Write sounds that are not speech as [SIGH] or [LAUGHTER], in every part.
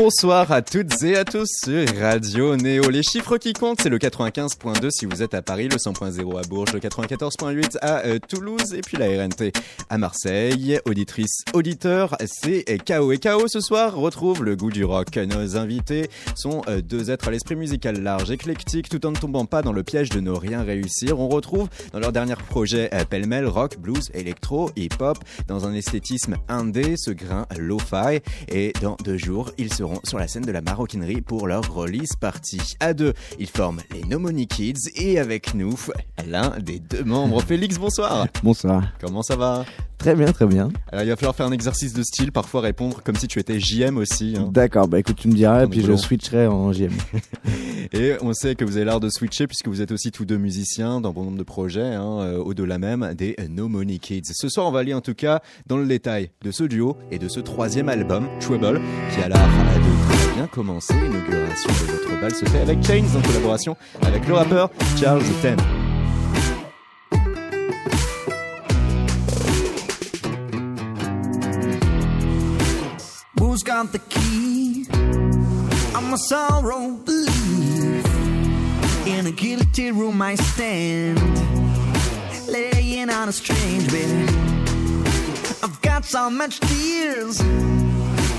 Bonsoir à toutes et à tous sur Radio Néo. Les chiffres qui comptent, c'est le 95.2 si vous êtes à Paris, le 100.0 à Bourges, le 94.8 à euh, Toulouse et puis la RNT à Marseille. Auditrices, auditeurs, c'est KO. Et KO ce soir retrouve le goût du rock. Nos invités sont euh, deux êtres à l'esprit musical large, éclectique, tout en ne tombant pas dans le piège de ne rien réussir. On retrouve dans leur dernier projet euh, pêle-mêle rock, blues, électro, hip-hop, dans un esthétisme indé, ce grain lo-fi. Et dans deux jours, ils seront sur la scène de la maroquinerie pour leur release party. À deux, ils forment les No Money Kids et avec nous, l'un des deux membres. [LAUGHS] Félix, bonsoir. Bonsoir. Comment ça va? Très bien, très bien. Alors il va falloir faire un exercice de style, parfois répondre comme si tu étais JM aussi. Hein. D'accord, bah écoute, tu me diras, et puis je switcherai en JM. [LAUGHS] et on sait que vous avez l'art de switcher puisque vous êtes aussi tous deux musiciens dans bon nombre de projets, hein, euh, au-delà même des No Money Kids. Ce soir, on va aller en tout cas dans le détail de ce duo et de ce troisième album, Trouble, qui a l'art bien commencer. L'inauguration de votre bal se fait avec Chains en collaboration avec le rappeur Charles Ten. Who's got the key? I'm a sorrow believe. In a guilty room I stand, laying on a strange bed. I've got so much tears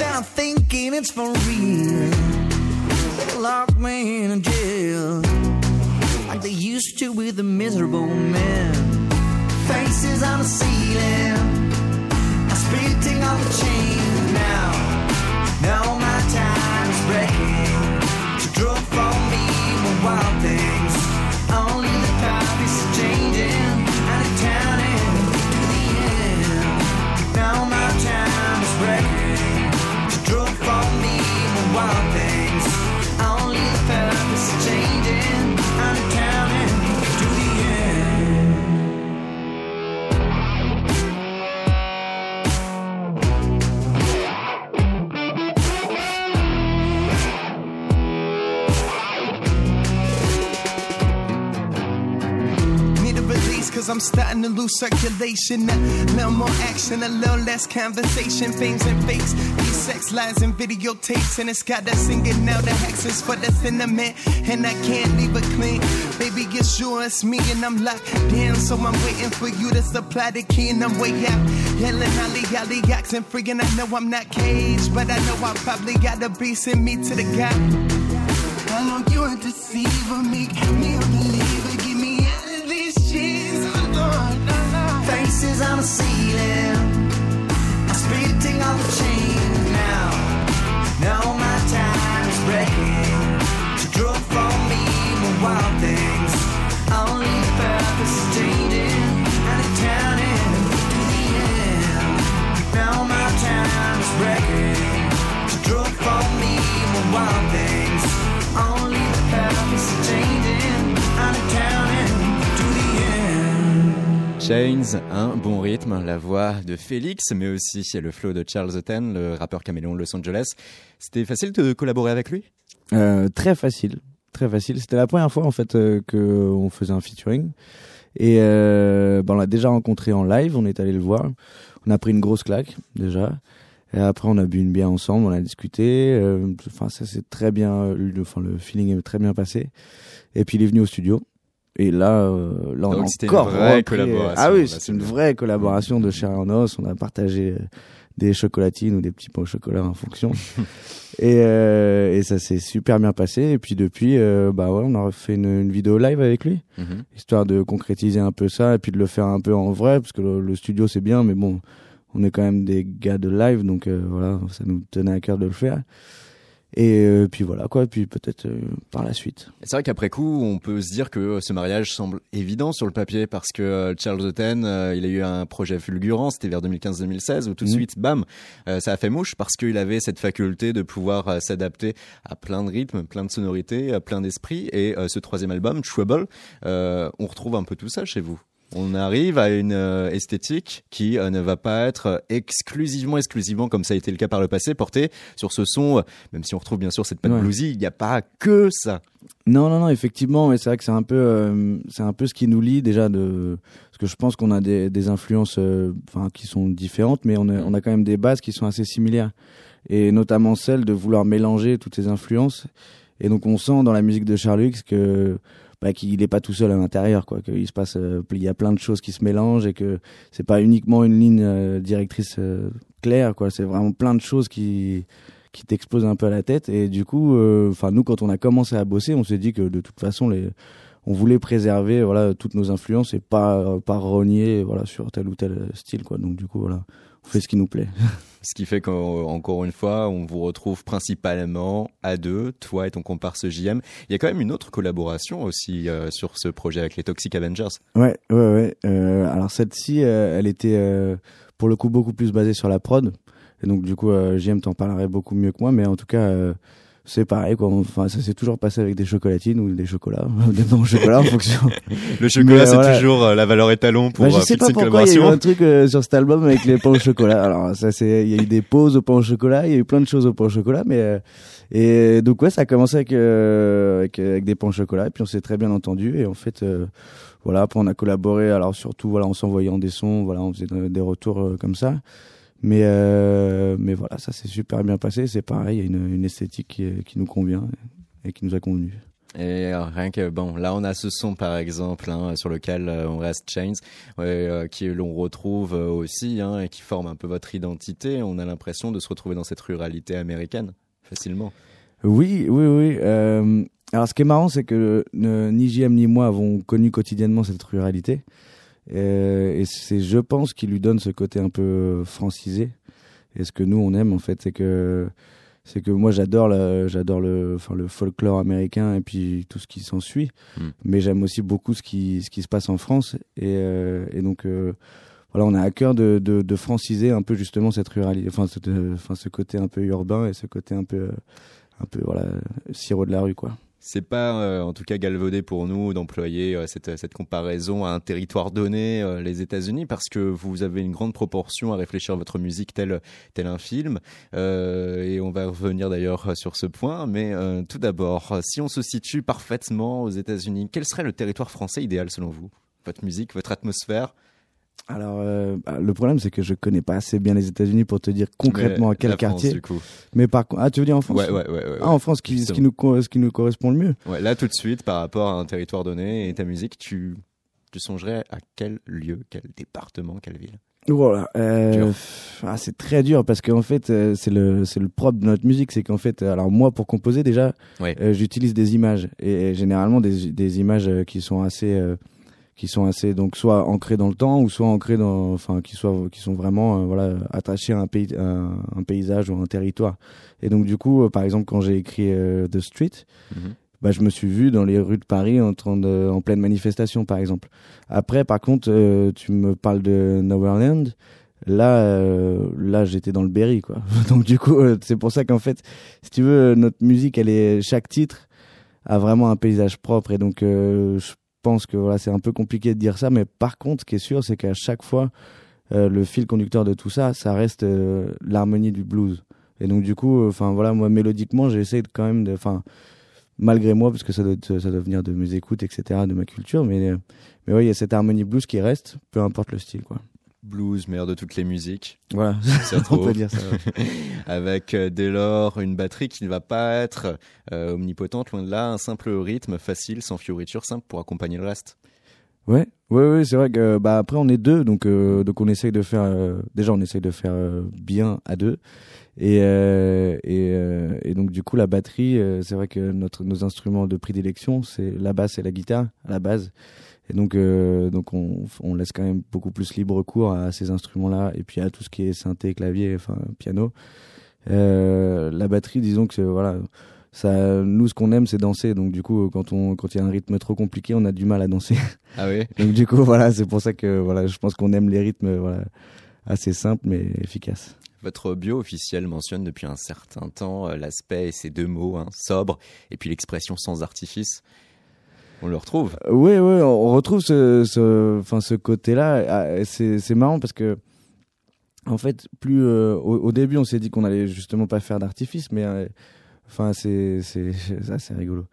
I'm thinking it's for real. Lock me in a jail like they used to with the miserable men. Faces on the ceiling, I'm spitting on the chain now. Now I'm starting to lose circulation. A little more action, a little less conversation. Fames and fakes, these sex lies and videotapes. And it's got us singing now the hexes for the sentiment. And I can't leave it clean. Baby, it's you, it's me, and I'm locked in. So I'm waiting for you to supply the key, and I'm way out. Yelling holly, holly, oxen free, and I know I'm not caged. But I know I probably got a beast in me to the gap. I know you a deceiver, make me a Faces on the ceiling. I'm spitting on the chain now. Now my time is breaking. To draw from me more wild things. Chains, un bon rythme, la voix de Félix, mais aussi le flow de Charles Ten, le rappeur caméléon de Los Angeles. C'était facile de collaborer avec lui? Euh, très facile, très facile. C'était la première fois en fait euh, que on faisait un featuring. Et euh, ben, on l'a déjà rencontré en live, on est allé le voir. On a pris une grosse claque déjà. Et après on a bu une bière ensemble, on a discuté. Enfin ça c'est très bien, le feeling est très bien passé. Et puis il est venu au studio. Et là, euh, là on Donc, a c'était une encore vraie repris- collaboration, Ah oui, c'est une vraie collaboration de chair en os. On a partagé euh, des chocolatines ou des petits pains au chocolat en fonction. [LAUGHS] et, euh, et ça s'est super bien passé. Et puis depuis, euh, bah ouais, on a fait une, une vidéo live avec lui, Mhm. histoire de concrétiser un peu ça et puis de le faire un peu en vrai, parce que le, le studio c'est bien, mais bon, on est quand même des gars de live, donc euh, voilà, ça nous tenait à cœur de le faire. Et euh, puis voilà quoi, et puis peut-être euh, par la suite. C'est vrai qu'après coup, on peut se dire que ce mariage semble évident sur le papier parce que euh, Charles Ten, euh, il a eu un projet fulgurant, c'était vers 2015-2016 où tout de Mhm. suite, bam, euh, ça a fait mouche parce qu'il avait cette faculté de pouvoir s'adapter à plein de rythmes, plein de sonorités, à plein d'esprits. Et ce troisième album, Trouble, euh, on retrouve un peu tout ça chez vous. On arrive à une euh, esthétique qui euh, ne va pas être exclusivement, exclusivement, comme ça a été le cas par le passé, portée sur ce son, euh, même si on retrouve bien sûr cette patte Ouais. bluesy, il n'y a pas que ça. Non, non, non, effectivement, mais c'est vrai que c'est un peu, euh, c'est un peu ce qui nous lie déjà de, parce que je pense qu'on a des, des influences, euh, enfin, qui sont différentes, mais on a, on a quand même des bases qui sont assez similaires, et notamment celle de vouloir mélanger toutes ces influences. Et donc on sent dans la musique de Charles X que bah, qu'il n'est pas tout seul à l'intérieur, quoi, qu'il se passe, euh, il y a plein de choses qui se mélangent et que c'est pas uniquement une ligne euh, directrice euh, claire, quoi. C'est vraiment plein de choses qui qui t'explosent un peu à la tête. Et du coup, enfin nous, quand on a commencé à bosser, on s'est dit que de toute façon, les on voulait préserver voilà toutes nos influences et pas pas rogner voilà sur tel ou tel style, quoi. Donc du coup, voilà, on fait ce qui nous plaît. [LAUGHS] Ce qui fait qu'encore une fois, on vous retrouve principalement à deux, toi et ton comparse JM. Il y a quand même une autre collaboration aussi euh, sur ce projet avec les Toxic Avengers. Ouais, ouais, ouais. Euh, alors celle-ci, euh, elle était pour le coup beaucoup plus basée sur la prod. Et donc du coup, JM t'en parlerait beaucoup mieux que moi, mais en tout cas, c'est pareil quoi. Enfin, ça s'est toujours passé avec des chocolatines ou des chocolats, [LAUGHS] des bons chocolats en fonction. Le chocolat, c'est voilà. toujours euh, la valeur étalon pour Bah, je euh, sais fixer pas pourquoi il y a eu un truc euh, sur cet album avec les pains au chocolat. Alors ça c'est, il y a eu des pauses au pain au chocolat, il y a eu plein de choses au pain au chocolat, mais euh, et donc ouais, ça a commencé avec euh, avec, avec des pains au chocolat, et puis on s'est très bien entendu et en fait euh, voilà, après on a collaboré, alors surtout voilà, en s'envoyant des sons, voilà, on faisait de- des retours euh, comme ça. Mais euh, mais voilà, ça s'est super bien passé. C'est pareil, il y a une, une esthétique qui, qui nous convient et qui nous a convenu. Et rien que bon, là on a ce son par exemple hein, sur lequel euh, on reste Chains, ouais, euh, qui l'on retrouve aussi hein, et qui forme un peu votre identité. On a l'impression de se retrouver dans cette ruralité américaine facilement. Oui, oui, oui. Alors, ce qui est marrant, c'est que ni JM ni moi avons connu quotidiennement cette ruralité. Euh, et c'est, je pense, qui lui donne ce côté un peu francisé. Et ce que nous, on aime, en fait, c'est que, c'est que moi, j'adore le, j'adore le, enfin, le folklore américain et puis tout ce qui s'ensuit. Mm. Mais j'aime aussi beaucoup ce qui, ce qui se passe en France. Et, euh, et donc, euh, voilà, on a à cœur de, de, de franciser un peu justement cette ruralité, enfin, enfin, ce côté un peu urbain et ce côté un peu, un peu voilà sirop de la rue quoi. C'est pas euh, en tout cas galvaudé pour nous d'employer euh, cette, cette comparaison à un territoire donné, euh, les États-Unis, parce que vous avez une grande proportion à réfléchir à votre musique tel, tel un film. Euh, et on va revenir d'ailleurs sur ce point. Mais euh, tout d'abord, si on se situe parfaitement aux États-Unis, quel serait le territoire français idéal selon vous? Votre musique, votre atmosphère Alors euh, bah, le problème c'est que je connais pas assez bien les États-Unis pour te dire concrètement Mais à quel la France, quartier. du coup. Mais par contre, ah tu veux dire en France? Ouais, ouais, ouais. ouais, Ah en France, qui, ce qui nous co- ce qui nous correspond le mieux. Ouais, là, tout de suite, par rapport à un territoire donné et ta musique, tu, tu songerais à quel lieu, quel département, quelle ville? Voilà. euh, Dur. ah, c'est très dur parce qu'en fait euh, c'est le c'est le propre de notre musique, c'est qu'en fait euh, alors moi pour composer déjà Ouais. euh, j'utilise des images et, généralement des des images euh, qui sont assez euh, qui sont assez donc soit ancrées dans le temps ou soit ancrées dans enfin qui soient qui sont vraiment euh, voilà attachées à un pays un paysage ou à un territoire et donc du coup euh, par exemple quand j'ai écrit euh, The Street Mhm. bah, je me suis vu dans les rues de Paris en, train de, en pleine manifestation, par exemple. Après, par contre, tu me parles de Nowhereland. Là, là, j'étais dans le Berry, quoi. [LAUGHS] Donc, du coup, c'est pour ça qu'en fait, si tu veux, notre musique, elle est, chaque titre a vraiment un paysage propre. Et donc, je pense que voilà, c'est un peu compliqué de dire ça. Mais par contre, ce qui est sûr, c'est qu'à chaque fois, euh, le fil conducteur de tout ça, ça reste euh, l'harmonie du blues. Et donc, du coup, enfin, voilà, moi, mélodiquement, j'essaie quand même de, enfin, malgré moi, parce que ça doit, ça doit venir de mes écoutes, etc., de ma culture, mais, euh, mais ouais, il y a cette harmonie blues qui reste, peu importe le style, quoi. Blues, meilleur de toutes les musiques. Voilà, C'est [LAUGHS] on trop. peut dire ça. ouais. [LAUGHS] Avec euh, dès lors une batterie qui ne va pas être euh, omnipotente, loin de là, un simple rythme facile, sans fioriture simple pour accompagner le reste. Ouais, ouais, ouais, c'est vrai que bah après on est deux, donc euh, donc on essaye de faire euh, déjà on essaye de faire euh, bien à deux et euh, et, euh, et donc du coup la batterie, euh, c'est vrai que notre nos instruments de prédilection c'est la basse et la guitare à la base et donc euh, donc on on laisse quand même beaucoup plus libre cours à ces instruments là et puis à tout ce qui est synthé, clavier, enfin piano. Euh, la batterie, disons que voilà. Ça, nous, ce qu'on aime, c'est danser. Donc, du coup, quand on, quand il y a un rythme trop compliqué, on a du mal à danser. [LAUGHS] Ah oui Donc du coup voilà, c'est pour ça que voilà, je pense qu'on aime les rythmes voilà assez simples mais efficaces. Votre bio officiel mentionne depuis un certain temps euh, l'aspect et ces deux mots, hein, sobre, et puis l'expression sans artifice. On le retrouve. Oui, oui, on retrouve ce, ce, côté-là. Ah, C'est, marrant parce que, en fait, plus euh, au, début, on s'est dit qu'on allait justement pas faire d'artifice, mais euh, enfin, c'est, [LAUGHS] ça, c'est rigolo.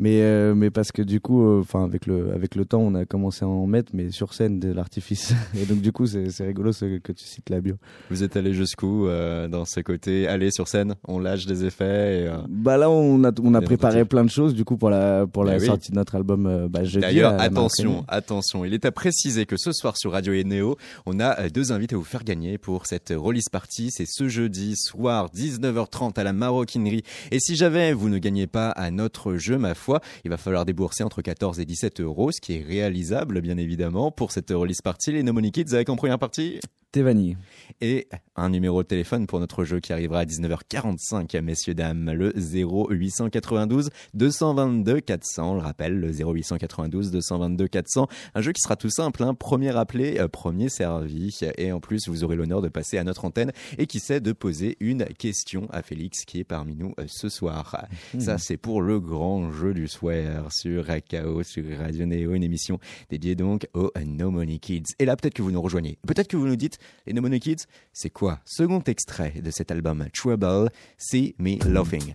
Mais, euh, mais parce que du coup, euh, enfin, avec le, avec le temps, on a commencé à en mettre, mais sur scène de l'artifice. [LAUGHS] Et donc, du coup, c'est, c'est rigolo ce, que tu cites la bio. Vous êtes allé jusqu'où euh, dans ce côté Aller sur scène, on lâche des effets. Et, Bah là, on a, on a préparé plein de choses, du coup, pour la, pour la oui. sortie de notre album, bah. D'ailleurs, attention, attention. Il est à préciser que ce soir sur Radio et Néo, on a deux invités à vous faire gagner pour cette release party. C'est ce jeudi soir, 19h30 à la Maroquinerie. Et si jamais vous ne gagnez pas à notre jeu, ma foi, il va falloir débourser entre 14 et 17 euros, ce qui est réalisable, bien évidemment, pour cette release party. Les No Kids avec en première partie T'es vanille. et un numéro de téléphone pour notre jeu qui arrivera à 19h45, messieurs, dames, le 0892 222 400. On le rappelle, le 0892 222 400. Un jeu qui sera tout simple, hein. premier appelé, euh, premier servi. Et en plus, vous aurez l'honneur de passer à notre antenne et qui sait de poser une question à Félix qui est parmi nous euh, ce soir. [LAUGHS] Ça, c'est pour le grand jeu du soir sur KO, sur Radio Néo, une émission dédiée donc aux No Money Kids. Et là, peut-être que vous nous rejoignez. Peut-être que vous nous dites, les No Kids, c'est quoi Second extrait de cet album Trouble, See Me Laughing.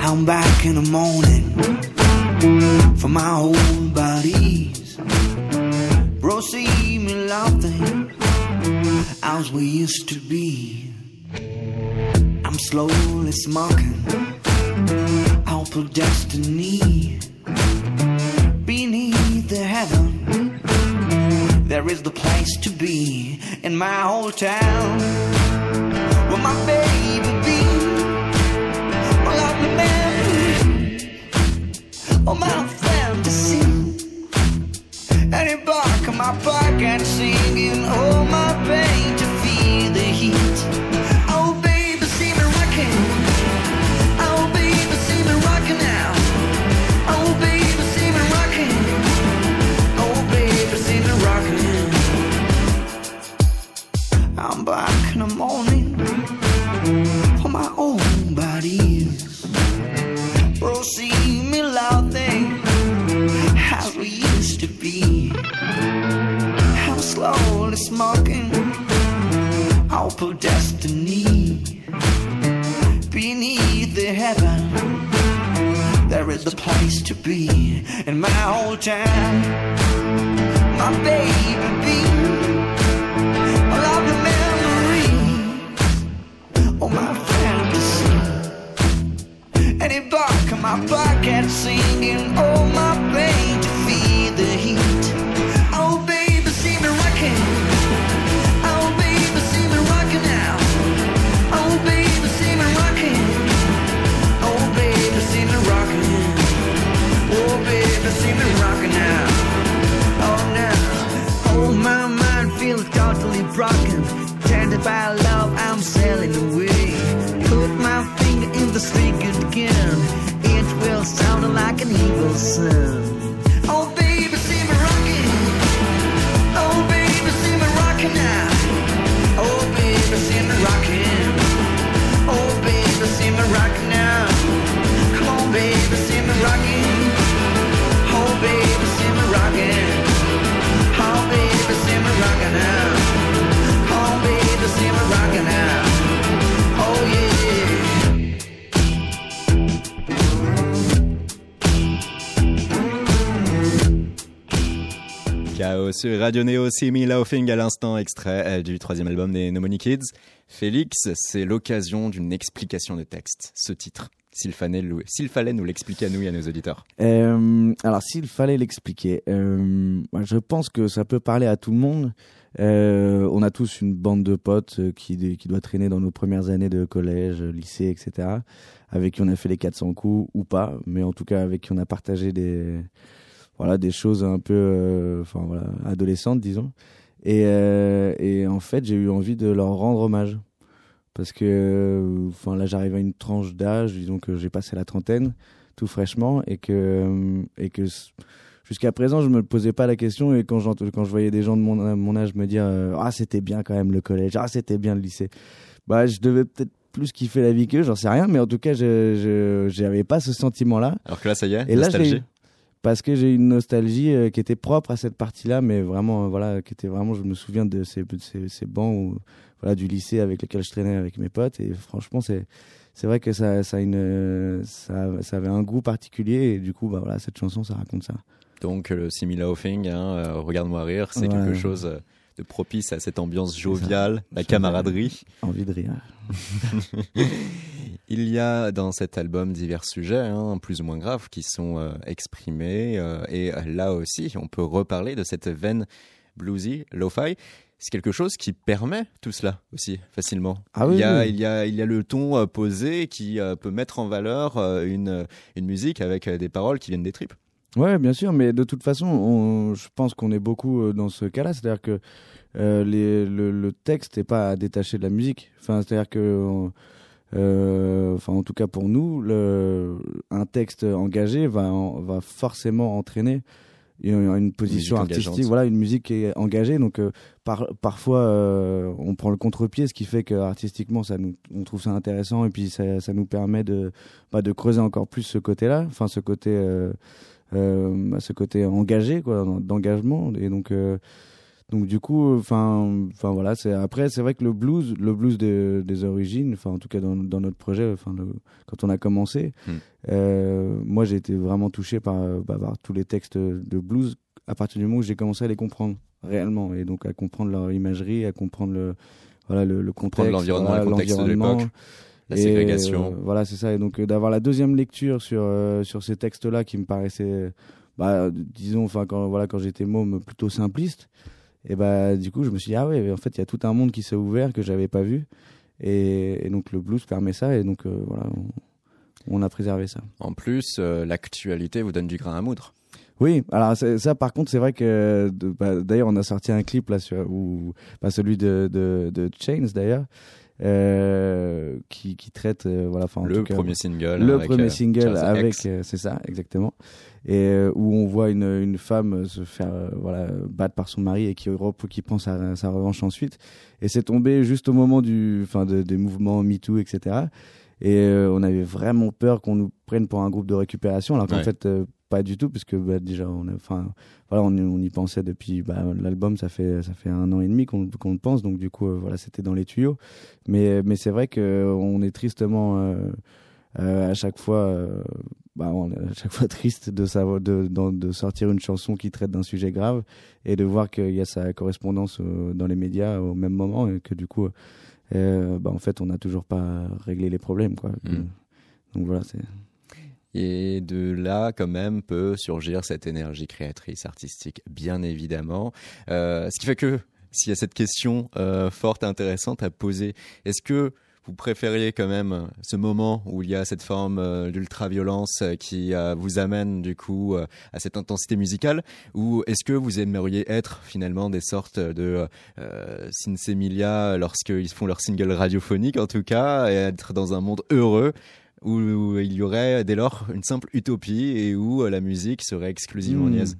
I'm back in the morning for my whole body's. Bro, see me laughing as we used to be. I'm slowly smoking out of destiny. Beneath the heaven, there is the place to be in my old town where my baby be. My lovely memory, oh my fantasy. And it back in my pocket singing, oh my pain KO sur Radio Néo, See Me Laughing à l'instant, extrait euh, du troisième album des No Money Kids. Félix, c'est l'occasion d'une explication de texte, ce titre. S'il fallait, fallait nous l'expliquer à nous et à nos auditeurs. Euh, alors, s'il fallait l'expliquer, euh, je pense que ça peut parler à tout le monde. On a tous une bande de potes qui, qui doit traîner dans nos premières années de collège, lycée, etc. Avec qui on a fait les 400 coups ou pas, mais en tout cas avec qui on a partagé des, voilà, des choses un peu, euh, enfin voilà, adolescentes, disons. Et, euh, et en fait, j'ai eu envie de leur rendre hommage parce que, euh, enfin là, j'arrive à une tranche d'âge, disons que j'ai passé la trentaine tout fraîchement et que et que jusqu'à présent, je me posais pas la question et quand, quand je voyais des gens de mon, mon âge me dire ah c'était bien quand même le collège, ah c'était bien le lycée, bah je devais peut-être plus kiffer la vie qu'eux, j'en sais rien, mais en tout cas, je j'avais pas ce sentiment-là. Alors que là, ça y est, et nostalgie. Là, parce que j'ai une nostalgie euh, qui était propre à cette partie-là, mais vraiment, euh, voilà, qui était vraiment, je me souviens de ces, ces, ces bancs ou voilà, du lycée avec lesquels je traînais avec mes potes, et franchement, c'est c'est vrai que ça, ça, une, ça, ça avait un goût particulier, et du coup, bah voilà, cette chanson, ça raconte ça. Donc le Simila Offing, hein, euh, Regarde-moi rire, c'est quelque chose propice à cette ambiance joviale, la camaraderie. Envie de rire. [LAUGHS] Il y a dans cet album divers sujets, hein, plus ou moins graves, qui sont euh, exprimés. Euh, et là aussi, on peut reparler de cette veine bluesy, lo-fi. C'est quelque chose qui permet tout cela aussi facilement. Ah oui, il, y a, oui. il, y a, il y a le ton euh, posé qui peut mettre en valeur une, une musique avec des paroles qui viennent des tripes. Ouais, bien sûr, mais de toute façon, on, je pense qu'on est beaucoup dans ce cas-là. C'est-à-dire que euh, les, le, le, texte n'est pas détaché de la musique. Enfin, c'est-à-dire que, euh, enfin, en tout cas pour nous, le, un texte engagé va, va forcément entraîner une, une position une artistique, engageante. voilà, une musique qui est engagée. Donc, euh, par, parfois, euh, on prend le contre-pied, ce qui fait que artistiquement, ça nous, on trouve ça intéressant et puis ça, ça nous permet de, bah, de creuser encore plus ce côté-là, enfin, ce côté, euh, euh, ce côté engagé, quoi, d'engagement. Et donc, euh, donc du coup, enfin, enfin voilà. C'est après, c'est vrai que le blues, le blues des, des origines, enfin en tout cas dans, dans notre projet, enfin quand on a commencé, Mm. euh, moi j'ai été vraiment touché par, bah, par tous les textes de blues à partir du moment où j'ai commencé à les comprendre réellement et donc à comprendre leur imagerie, à comprendre le voilà le, le contexte, l'environnement, voilà, le contexte de l'époque, la Et, ségrégation. euh, voilà, c'est ça. Et donc euh, d'avoir la deuxième lecture sur euh, sur ces textes-là qui me paraissaient, bah, disons, enfin quand voilà quand j'étais môme, plutôt simpliste. Et bah du coup, je me suis dit ah ouais, en fait, il y a tout un monde qui s'est ouvert que j'avais pas vu. Et, et donc le blues permet ça. Et donc voilà, on, on a préservé ça. En plus, euh, l'actualité vous donne du grain à moudre. Oui, alors ça par contre c'est vrai que bah, d'ailleurs on a sorti un clip là sur ou bah, celui de de, de Chains d'ailleurs euh, qui qui traite euh, voilà enfin en le cas, premier single. le avec, premier euh, single avec euh, c'est ça exactement. Et euh, où on voit une une femme se faire voilà battre par son mari et qui qui prend sa sa revanche ensuite. Et c'est tombé juste au moment du enfin de, des mouvements MeToo etc et euh, on avait vraiment peur qu'on nous prenne pour un groupe de récupération alors qu'en Ouais. fait euh, pas du tout parce que bah, déjà on a enfin voilà on, y- on y pensait depuis bah, l'album ça fait ça fait un an et demi qu'on qu'on le pense donc du coup euh, voilà c'était dans les tuyaux mais mais c'est vrai que euh, on est tristement euh, euh, à chaque fois bah, on est à chaque fois [LAUGHS] triste de savoir de, de, de sortir une chanson qui traite d'un sujet grave et de voir qu'il y a sa correspondance dans les médias au même moment et que du coup bah, en fait on n'a toujours pas réglé les problèmes quoi Mm. donc voilà c'est Et de là, quand même, peut surgir cette énergie créatrice, artistique, bien évidemment. Euh, ce qui fait que, s'il y a cette question euh, forte intéressante à poser, est-ce que vous préfériez quand même ce moment où il y a cette forme euh, d'ultra-violence euh, qui euh, vous amène du coup euh, à cette intensité musicale? Ou est-ce que vous aimeriez être finalement des sortes de euh, Sinsemilia lorsqu'ils font leur single radiophonique en tout cas et être dans un monde heureux où, il y aurait dès lors une simple utopie et où euh, la musique serait exclusivement Hmm. niaise?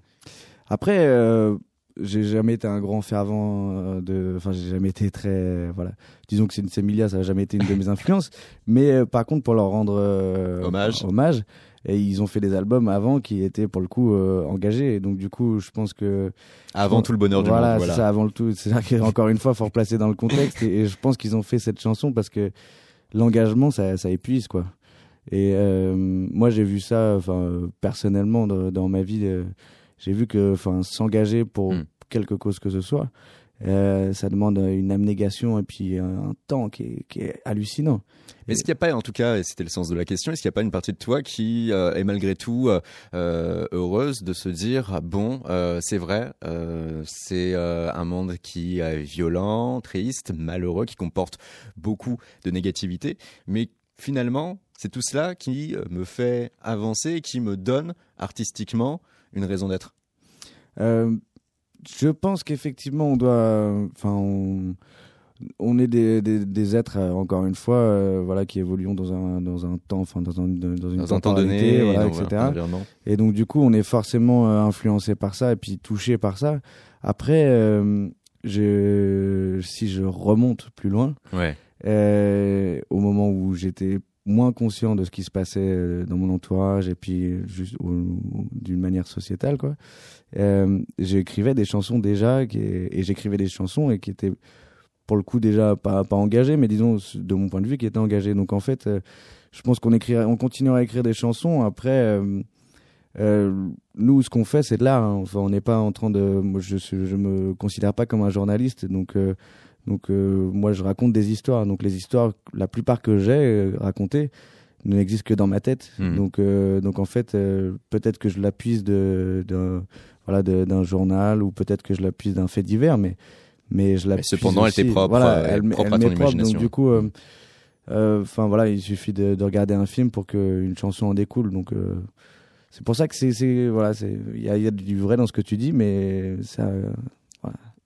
Après, euh, j'ai jamais été un grand fervent euh, de. Enfin, j'ai jamais été très. Voilà. Disons que c'est une Semilia, ça a jamais été une de mes [LAUGHS] influences. Mais euh, par contre, pour leur rendre euh, Hommage. hommage, et ils ont fait des albums avant qui étaient pour le coup euh, engagés. Et donc, du coup, je pense que. Avant tout le bonheur du voilà, monde. c'est Voilà. ça, avant le tout. C'est-à-dire qu'encore une fois, faut replacer dans le contexte. et, et je pense qu'ils ont fait cette chanson parce que l'engagement, ça, ça épuise, quoi. Et euh, moi, j'ai vu ça, enfin, personnellement, dans, dans ma vie. j'ai vu que, enfin, s'engager pour Mm. Quelque cause que ce soit, euh, ça demande une abnégation et puis un, temps qui est, qui est hallucinant. Mais est-ce qu'il n'y a pas, en tout cas, et c'était le sens de la question, est-ce qu'il n'y a pas une partie de toi qui euh, est malgré tout euh, heureuse de se dire ah, bon, c'est vrai, c'est un monde qui est violent, triste, malheureux, qui comporte beaucoup de négativité, mais finalement, c'est tout cela qui me fait avancer et qui me donne artistiquement une raison d'être? Je pense qu'effectivement, on doit. Enfin, on- on est des, des, des êtres euh, encore une fois euh, voilà qui évoluons dans un dans un temps enfin dans un dans une Dans un temps donné, voilà, etc et donc du coup on est forcément euh, influencé par ça et puis touché par ça après euh, je si je remonte plus loin Ouais. euh, au moment où j'étais moins conscient de ce qui se passait euh, dans mon entourage et puis juste d'une manière sociétale quoi euh, j'écrivais des chansons déjà et j'écrivais des chansons et qui étaient pour le coup déjà pas pas engagées mais disons de mon point de vue qui étaient engagées donc en fait euh, je pense qu'on écrira on continuera à écrire des chansons après nous, ce qu'on fait, c'est de l'art. hein. Enfin, on n'est pas en train de. Moi, je, je me considère pas comme un journaliste, donc donc euh, moi, je raconte des histoires. Donc les histoires, la plupart que j'ai euh, racontées, n'existent que dans ma tête. Mhm. Donc euh, donc en fait, peut-être que je l'appuie de, d'un voilà d'un journal ou peut-être que je l'appuie d'un fait divers, mais mais je l'appuie. cependant, elle t'est propre, Voilà, elle, propre elle à ton propre, imagination. Donc du coup. euh, Enfin voilà, il suffit de, de regarder un film pour qu'une chanson en découle. Donc c'est pour ça que c'est voilà, c'est il y y a du vrai dans ce que tu dis, mais ça.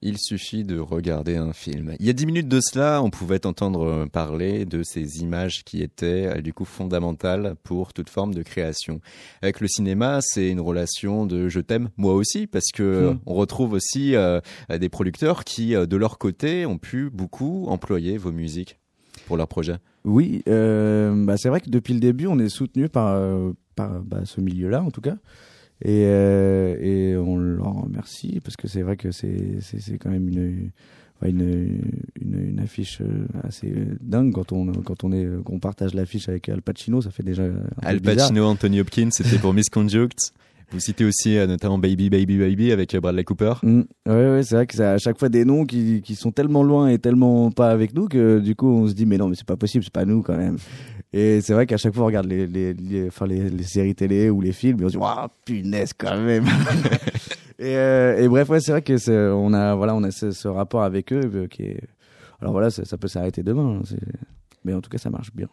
Il suffit de regarder un film. Il y a dix minutes de cela, on pouvait entendre parler de ces images qui étaient euh, du coup fondamentales pour toute forme de création. Avec le cinéma, c'est une relation de je t'aime moi aussi parce que euh, Mm. on retrouve aussi euh, des producteurs qui de leur côté ont pu beaucoup employer vos musiques pour leurs projets. Oui, euh, bah c'est vrai que depuis le début, on est soutenu par euh, par bah, ce milieu-là en tout cas. Et, euh, et on leur remercie parce que c'est vrai que c'est c'est c'est quand même une une, une, une affiche euh, assez dingue quand on quand on est qu'on partage l'affiche avec Al Pacino, ça fait déjà Al. Pacino, Anthony Hopkins, c'était pour Misconduct. Vous citez aussi euh, notamment Baby Baby Baby avec euh, Bradley Cooper. Mm. Ouais, ouais, c'est vrai que c'est à chaque fois des noms qui, qui sont tellement loin et tellement pas avec nous que du coup on se dit mais non mais c'est pas possible, c'est pas nous quand même. Et c'est vrai qu'à chaque fois on regarde les, les, les, enfin, les, les séries télé ou les films et on se dit waouh punaise quand même. [LAUGHS] et, euh, et bref ouais c'est vrai que c'est, on a voilà on a ce, ce rapport avec eux euh, qui est alors voilà ça, ça peut s'arrêter demain, hein, c'est- mais en tout cas ça marche bien.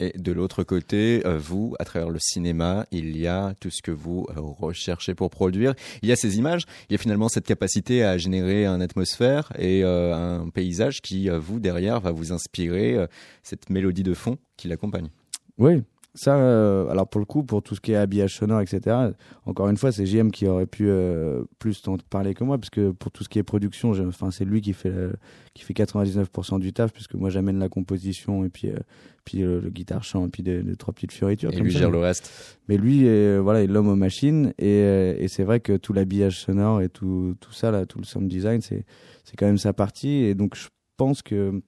Et de l'autre côté, euh, vous, à travers le cinéma, il y a tout ce que vous euh, recherchez pour produire. Il y a ces images, il y a finalement cette capacité à générer une atmosphère et euh, un paysage qui, vous, derrière, va vous inspirer cette mélodie de fond qui l'accompagne. Oui, ça, euh, alors pour le coup, pour tout ce qui est habillage sonore, etc., encore une fois, c'est JM qui aurait pu euh, plus t'en parler que moi, parce que pour tout ce qui est production, enfin, c'est lui qui fait, le- qui fait 99% du taf, puisque moi j'amène la composition et puis, euh, puis euh, le guitare chant et puis des, des trois petites fioritures. Et comme lui ça. gère le reste. Mais lui, est, voilà, il est l'homme aux machines et, euh, et c'est vrai que tout l'habillage sonore et tout, tout ça, là, tout le sound design, c'est, c'est quand même sa partie. Et donc, je pense que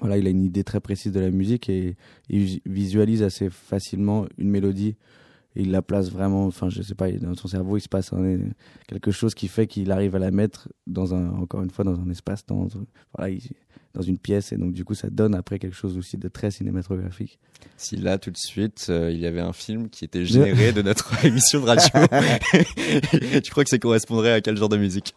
voilà, il a une idée très précise de la musique et il visualise assez facilement une mélodie. Et il la place vraiment, enfin, je sais pas, dans son cerveau, il se passe un- quelque chose qui fait qu'il arrive à la mettre dans un, encore une fois, dans un espace, dans, voilà, il- dans une pièce. Et donc, du coup, ça donne après quelque chose aussi de très cinématographique. Si là, tout de suite, euh, il y avait un film qui était généré de notre [LAUGHS] émission de radio, [LAUGHS] tu crois que ça correspondrait à quel genre de musique?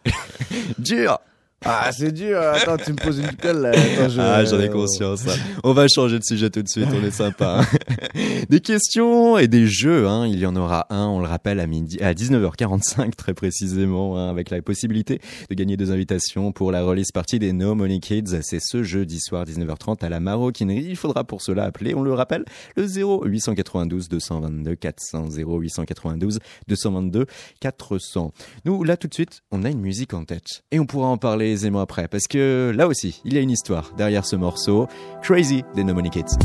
Dur Ah, c'est dur. Attends, tu me poses une colle. Attends, je- Ah, j'en ai conscience. hein. On va changer de sujet tout de suite, on est sympa. hein. [LAUGHS] Des questions et des jeux, hein. il y en aura un, on le rappelle, à, midi, à 19h45 très précisément, hein, avec la possibilité de gagner deux invitations pour la release partie des No Money Kids. C'est ce jeudi soir 19h30 à la Maroquinerie. Il faudra pour cela appeler, on le rappelle, le 0 892 222 400 0 892 222 400. Nous, là tout de suite, on a une musique en tête et on pourra en parler aisément après parce que là aussi, il y a une histoire derrière ce morceau. Crazy des No Kids.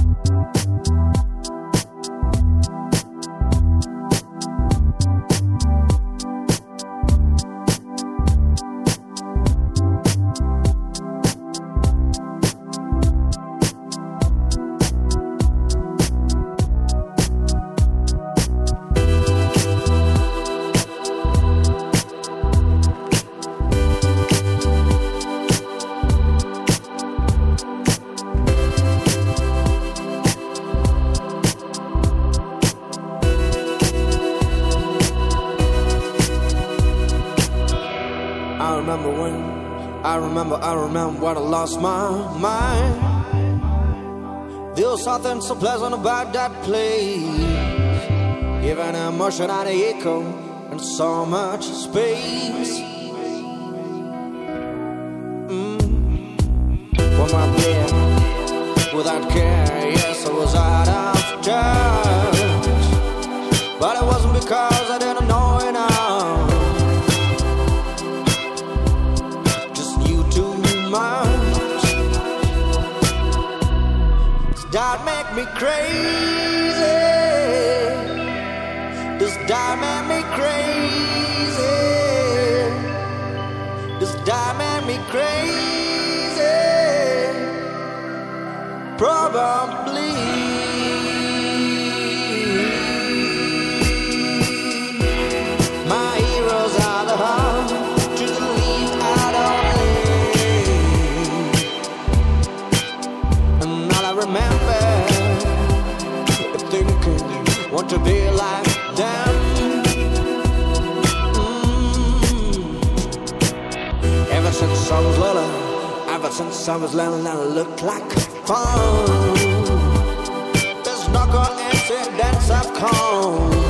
Something so pleasant about that place. Even emotion and echo and so much space. Mm. on my bed without care. Yes, I was out crazy. Does that make me crazy? Does that make me crazy? Probably. I was learning how to look like fun. There's no coincidence I've come.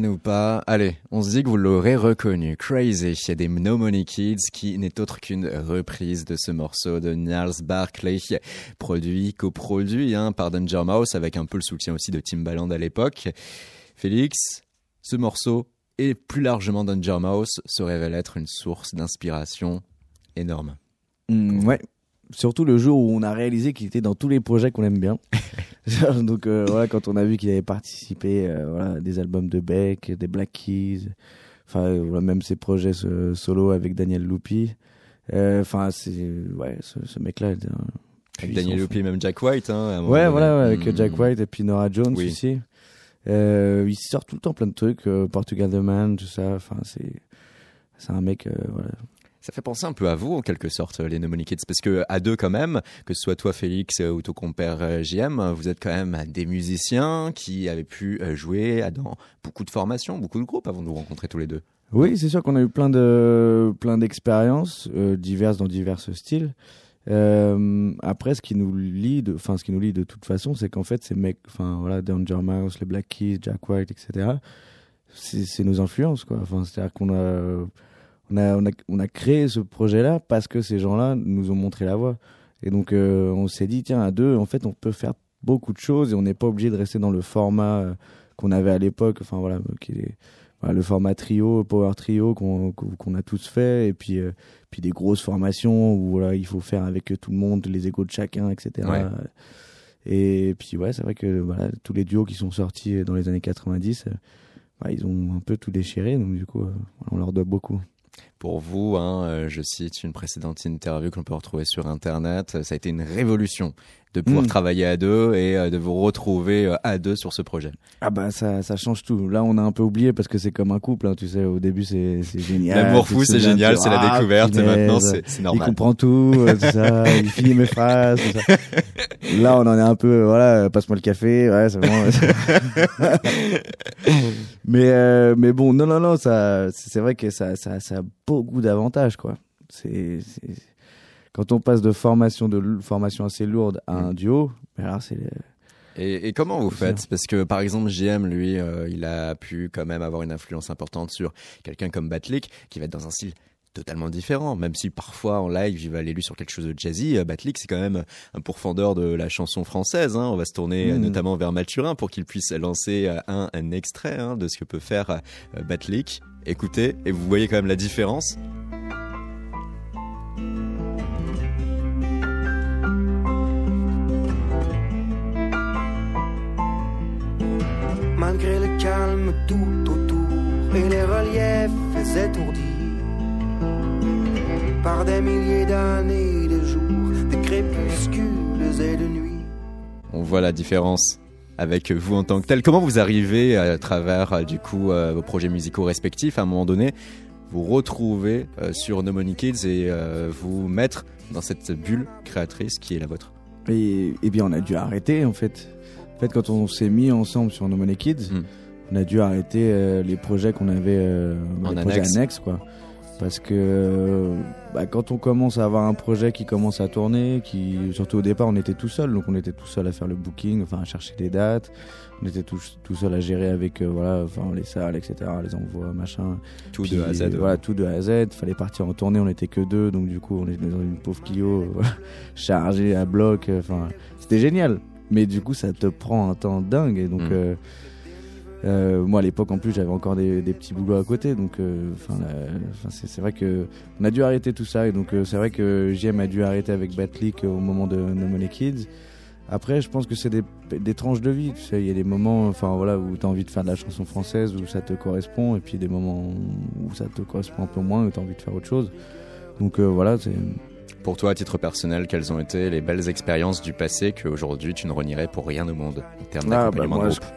Ou pas, allez, on se dit que vous l'aurez reconnu. Crazy, il des No Money Kids qui n'est autre qu'une reprise de ce morceau de Niles Barclay, produit, coproduit hein, par Danger Mouse avec un peu le soutien aussi de Timbaland à l'époque. Félix, ce morceau et plus largement Danger Mouse se révèle être une source d'inspiration énorme. Mm, ouais. Surtout le jour où on a réalisé qu'il était dans tous les projets qu'on aime bien. [LAUGHS] Donc euh, voilà, quand on a vu qu'il avait participé euh, voilà, à des albums de Beck, des Black Keys, enfin euh, voilà, même ses projets ce- solo avec Daniel Lupi. Euh, Enfin, c'est ouais, ce, ce mec-là. Avec Daniel et même Jack White. Hein, Ouais, voilà, ouais, avec Mm. Jack White et puis Nora Jones Oui. aussi. Il sort tout le temps plein de trucs, Portugal The Man, tout ça. Enfin, c'est c'est un mec, euh, voilà. Ça fait penser un peu à vous, en quelque sorte, les No Money Kids, parce que à deux quand même, que ce soit toi Félix euh, ou ton compère euh, JM, vous êtes quand même des musiciens qui avaient pu euh, jouer dans beaucoup de formations, beaucoup de groupes avant de vous rencontrer tous les deux. Oui, c'est sûr qu'on a eu plein de plein d'expériences euh, diverses dans divers styles. Euh, après, ce qui nous lie, enfin ce qui nous lie de toute façon, c'est qu'en fait ces mecs, enfin voilà, Danger Mouse, les Black Keys, Jack White, etc. C'est nos influences, quoi. Enfin, c'est-à-dire qu'on a on a, on a on a créé ce projet-là parce que ces gens-là nous ont montré la voie. Et donc euh, on s'est dit tiens à deux, en fait, on peut faire beaucoup de choses et on n'est pas obligé de rester dans le format euh, qu'on avait à l'époque. Enfin voilà, qui est voilà, le format trio, power trio qu'on a tous fait, et puis, euh, puis des grosses formations où voilà, il faut faire avec tout le monde, les égos de chacun, etc. Ouais. Et puis ouais, c'est vrai que voilà, tous les duos qui sont sortis dans les années 90, euh, bah, ils ont un peu tout déchiré, donc du coup, on leur doit beaucoup. Pour vous, hein, euh, je cite une précédente interview qu'on peut retrouver sur Internet, ça a été une révolution de pouvoir Mm. travailler à deux et euh, de vous retrouver euh, à deux sur ce projet. Ah bah ça, ça change tout. Là, on a un peu oublié parce que c'est comme un couple, hein, tu sais. Au début, c'est c'est génial. L'amour fou, c'est génial, c'est la ah, découverte et maintenant c'est c'est Il normal. comprend tout, euh, tout [LAUGHS] ça. il finit mes phrases. Tout ça. Là, on en est un peu, voilà, passe-moi le café. Ouais, c'est bon. [LAUGHS] mais euh, mais bon, non, non, non, ça, c'est vrai que ça, ça, ça a beaucoup d'avantages, quoi. C'est- quand on passe de formation de formation assez lourde à un duo, ben alors c'est Et, et comment vous faites? Parce que par exemple, JM, lui, euh, il a pu quand même avoir une influence importante sur quelqu'un comme Batlick, qui va être dans un style totalement différent. Même si parfois en live il va aller lui sur quelque chose de jazzy, euh, Batlick c'est quand même un pourfendeur de la chanson française. Hein. On va se tourner euh, Mm. notamment vers Mathurin pour qu'il puisse lancer un, un extrait hein, de ce que peut faire Batlick. Écoutez, et vous voyez quand même la différence? Calme tout autour et les reliefs étourdis par des milliers d'années de jours, de crépuscules et de nuits. On voit la différence avec vous en tant que tel. Comment vous arrivez à travers euh, du coup euh, vos projets musicaux respectifs à un moment donné vous retrouver euh, sur No Money Kids et euh, vous mettre dans cette bulle créatrice qui est la vôtre? Et, et bien, on a dû arrêter en fait. En fait, quand on s'est mis ensemble sur No Money Kids, Mm. On a dû arrêter euh, les projets qu'on avait, euh, En les projets annexe. annexes, quoi. Parce que euh, bah, quand on commence à avoir un projet qui commence à tourner, qui surtout au départ on était tout seul, donc on était tout seul à faire le booking, enfin à chercher des dates, on était tout, tout seul à gérer avec euh, voilà, enfin les salles, etc., les envois, machin. tout Puis, de A à Z. Voilà, tout de A à Z. Fallait partir en tournée, on était que deux, donc du coup, on était dans une pauvre Clio [LAUGHS] euh, chargée à bloc. Enfin, c'était génial. Mais du coup, ça te prend un temps dingue. Et donc, Mm. euh, euh, moi, à l'époque, en plus, j'avais encore des, des petits boulots à côté. Donc, euh, enfin, c'est vrai que on a dû arrêter tout ça. Et donc, euh, c'est vrai que JM a dû arrêter avec Batlick au moment de No Money Kids. Après, je pense que c'est des, des tranches de vie. Tu sais, il y a des moments, enfin voilà, où tu as envie de faire de la chanson française, où ça te correspond, et puis des moments où ça te correspond un peu moins, où tu as envie de faire autre chose. Donc euh, voilà, c'est. Pour toi, à titre personnel, quelles ont été les belles expériences du passé qu'aujourd'hui tu ne renierais pour rien au monde? En termes Ah, bah, d'accompagnement moi, de je groupe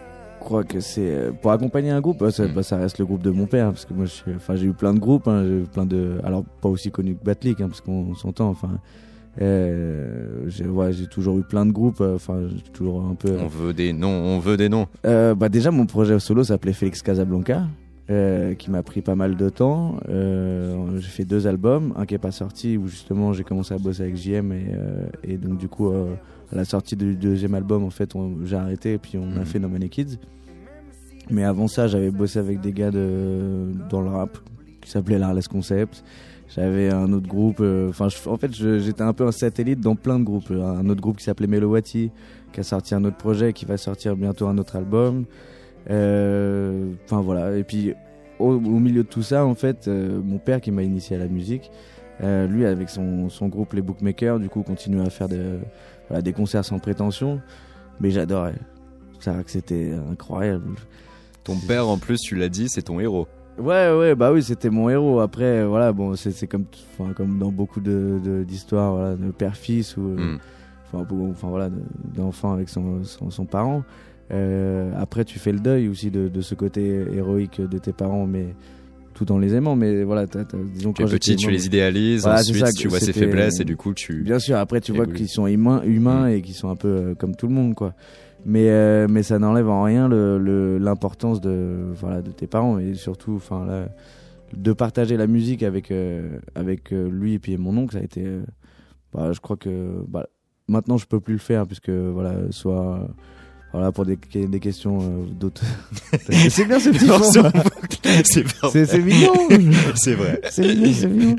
crois que c'est euh, pour accompagner un groupe, ça, Mm. bah, ça reste le groupe de mon père, parce que moi, je enfin, j'ai eu plein de groupes, hein, j'ai eu plein de, alors pas aussi connus que Batlick, hein, parce qu'on s'entend, enfin. euh, j'ai ouais, j'ai toujours eu plein de groupes, euh, enfin j'ai toujours un peu. On veut des noms, on veut des noms. Euh, bah déjà mon projet solo s'appelait Félix Casablanca, euh, qui m'a pris pas mal de temps. Euh, j'ai fait deux albums, un qui est pas sorti où justement j'ai commencé à bosser avec JM et, euh, et donc du coup euh, à la sortie du deuxième album en fait j'ai arrêté et puis on a Mhm. fait No Money Kids. Mais avant ça j'avais bossé avec des gars de, dans le rap qui s'appelait l'Arles Concept. J'avais un autre groupe, euh, enfin en fait j'étais un peu un satellite dans plein de groupes. Un autre groupe qui s'appelait Melowati qui a sorti un autre projet, qui va sortir bientôt un autre album. Euh, Enfin voilà. Et puis au, au milieu de tout ça, en fait, euh, mon père qui m'a initié à la musique, euh, lui avec son, son groupe Les Bookmakers, du coup, continue à faire de- voilà, des concerts sans prétention. Mais j'adorais. C'est vrai que c'était incroyable. Ton père, en plus, tu l'as dit, c'est ton héros. Ouais, ouais, bah oui, c'était mon héros. Après, voilà, bon, c'est comme, enfin, comme dans beaucoup de de- d'histoires, voilà, de père-fils ou, euh, Mm. enfin, voilà, de- d'enfant avec son, son, son parent. Euh, après, tu fais le deuil aussi de, de ce côté héroïque de tes parents, mais tout en les aimant. Mais voilà, t'as- t'as- disons Tu es quand petit, tu les idéalises, Voilà, ensuite ça, tu vois ses faiblesses et du coup tu... Bien sûr, après tu vois qu'ils sont humains, humains et qu'ils sont un peu euh, comme tout le monde, quoi. Mais euh, mais ça n'enlève en rien le- le- l'importance de voilà de tes parents et surtout, enfin là, de partager la musique avec avec lui et puis mon oncle, ça a été, bah, je crois que bah, maintenant je peux plus le faire puisque voilà soit voilà pour des, des questions euh, d'autres. [LAUGHS] c'est bien ce petit fond. c'est c'est mignon. [LAUGHS] C'est vrai. C'est mignon, c'est mignon.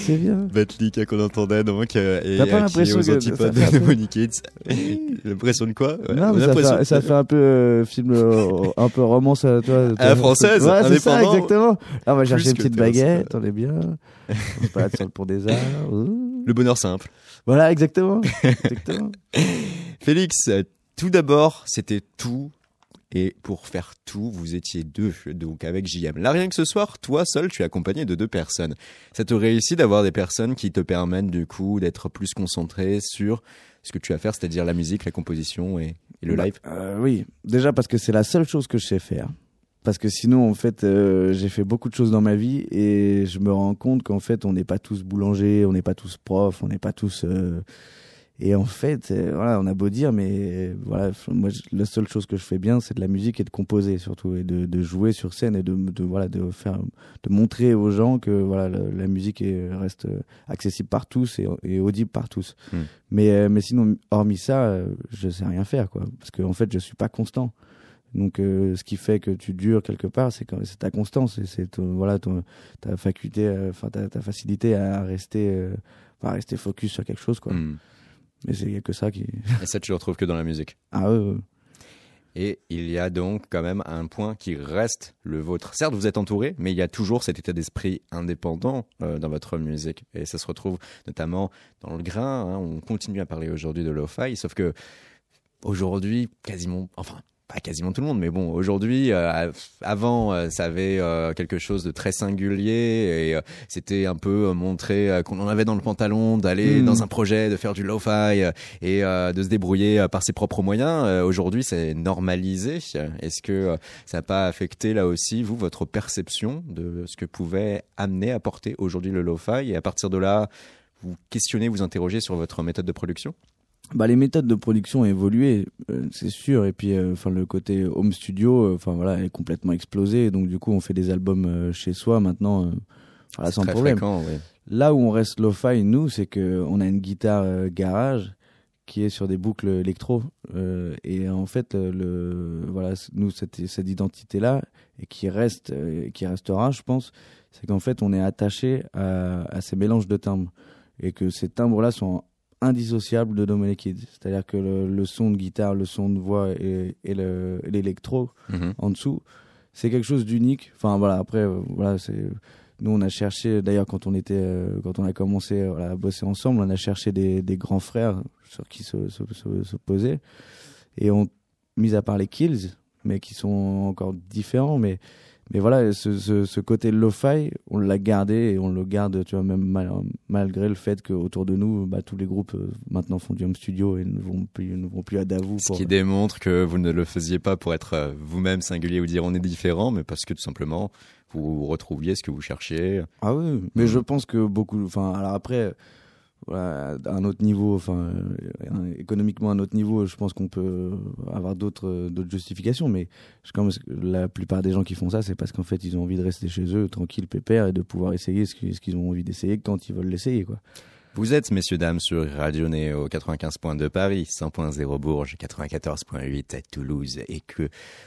C'est bien. Batlick qu'on entendait donc euh, et T'as pas l'impression aux que antipodes de Money Kids. [LAUGHS] L'impression de quoi? Ouais, Non, mais ça fait, ça fait un peu euh, film, euh, un peu romance à toi. À la française, ouais, c'est ça, exactement. Ah, on va chercher une petite baguette, on est bien. On se balade sur le pont des Arts. Le bonheur simple. Voilà, exactement. exactement. Félix, tout d'abord, c'était tout. Et pour faire tout, vous étiez deux, donc avec JM. Là, rien que ce soir, toi seul, tu es accompagné de deux personnes. Ça te réussit d'avoir des personnes qui te permettent du coup d'être plus concentré sur ce que tu as à faire, c'est-à-dire la musique, la composition et, et le Bah, live? euh, oui, déjà parce que c'est la seule chose que je sais faire. Parce que sinon, en fait, euh, j'ai fait beaucoup de choses dans ma vie et je me rends compte qu'en fait, on n'est pas tous boulangers, on n'est pas tous profs, on n'est pas tous. euh, Et en fait, euh, voilà, on a beau dire, mais euh, voilà, moi, je- la seule chose que je fais bien, c'est de la musique et de composer surtout, et de, de jouer sur scène et de, de voilà, de faire, de montrer aux gens que voilà, la, la musique est, reste euh, accessible par tous et, et audible par tous. Mm. Mais, euh, mais sinon, hormis ça, je sais rien faire, quoi, parce qu'en fait, je suis pas constant. Donc, euh, ce qui fait que tu dures quelque part, c'est ta constance, c'est voilà ton- ta faculté, euh, enfin ta, ta facilité à rester, euh, à rester focus sur quelque chose, quoi. Hmm. Mais c'est que ça qui. Et ça, tu le retrouves que dans la musique. [LAUGHS] Ah ouais, ouais. Et il y a donc quand même un point qui reste le vôtre. Certes, vous êtes entouré, mais il y a toujours cet état d'esprit indépendant euh, dans votre musique. Et ça se retrouve notamment dans le grain. hein. On continue à parler aujourd'hui de lo-fi, sauf que aujourd'hui, quasiment, enfin, pas quasiment tout le monde, mais bon, aujourd'hui, euh, avant, euh, ça avait euh, quelque chose de très singulier et euh, c'était un peu euh, montrer euh, qu'on en avait dans le pantalon d'aller Mm. dans un projet, de faire du lo-fi et euh, de se débrouiller par ses propres moyens. Euh, aujourd'hui, c'est normalisé. Est-ce que ça n'a pas affecté là aussi, vous, votre perception de ce que pouvait amener, apporter aujourd'hui le lo-fi? Et à partir de là, vous questionnez, vous interrogez sur votre méthode de production? Bah, les méthodes de production ont évolué, euh, c'est sûr. Et puis, euh, enfin, le côté home studio, euh, enfin voilà, est complètement explosé. Donc, du coup, on fait des albums euh, chez soi maintenant, euh, voilà, sans très problème. fréquent, oui. Là où on reste lo-fi, nous, c'est que on a une guitare euh, garage qui est sur des boucles électro. Euh, et en fait, euh, le, voilà, nous, cette, cette identité-là, et qui reste, euh, qui restera, je pense, c'est qu'en fait, on est attaché à, à ces mélanges de timbres. Et que ces timbres-là sont indissociables de Dominic Kids. C'est-à-dire que le, le son de guitare, le son de voix et, et le- et l'électro, Mhm. en dessous. C'est quelque chose d'unique. Enfin voilà, après euh, voilà, c'est nous on a cherché d'ailleurs quand on était euh, quand on a commencé euh, voilà, à bosser ensemble, on a cherché des, des grands frères sur qui se, se, se- se poser et on mis à part les Kills mais qui sont encore différents mais mais voilà ce, ce, ce côté lo-fi on l'a gardé et on le garde tu vois même mal- malgré le fait que autour de nous bah, tous les groupes euh, maintenant font du home studio et ne vont plus ne vont plus à Davou Ce pour- qui démontre que vous ne le faisiez pas pour être euh, vous-même singulier ou dire on est différent, mais parce que tout simplement vous retrouviez ce que vous cherchiez. Ah oui, mais je pense que beaucoup. Enfin, alors après, voilà, à un autre niveau, enfin, euh, économiquement à un autre niveau, je pense qu'on peut avoir d'autres euh, justifications. Mais je la plupart des gens qui font ça, c'est parce qu'en fait, ils ont envie de rester chez eux, tranquille, pépère, et de pouvoir essayer ce qu'ils ont envie d'essayer quand ils veulent l'essayer, quoi. Vous êtes, messieurs, dames, sur Radio Néo 95.2 Paris, 100.0 Bourges, 94.8 à Toulouse et que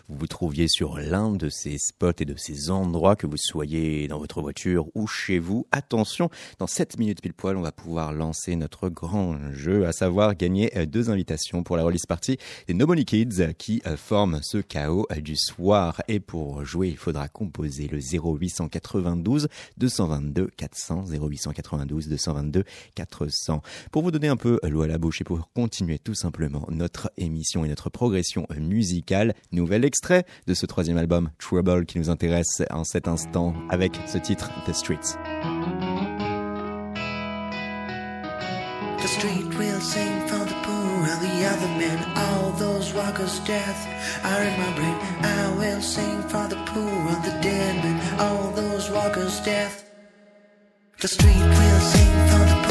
vous vous trouviez sur l'un de ces spots et de ces endroits, que vous soyez dans votre voiture ou chez vous. Attention, dans 7 minutes pile poil, on va pouvoir lancer notre grand jeu, à savoir gagner euh, deux invitations pour la release party des Nobody Kids euh, qui euh, forment ce chaos du soir. Et pour jouer, il faudra composer le 0892 222 400 0892 222 400. Pour vous donner un peu l'eau à la bouche et pour continuer tout simplement notre émission et notre progression musicale, nouvel extrait de ce troisième album, Trouble, qui nous intéresse en cet instant avec ce titre, The Streets. The street will sing for the poor and the other men. All those walkers' death are in my brain. I will sing for the poor and the dead men. All those walkers' death. The street will sing for the poor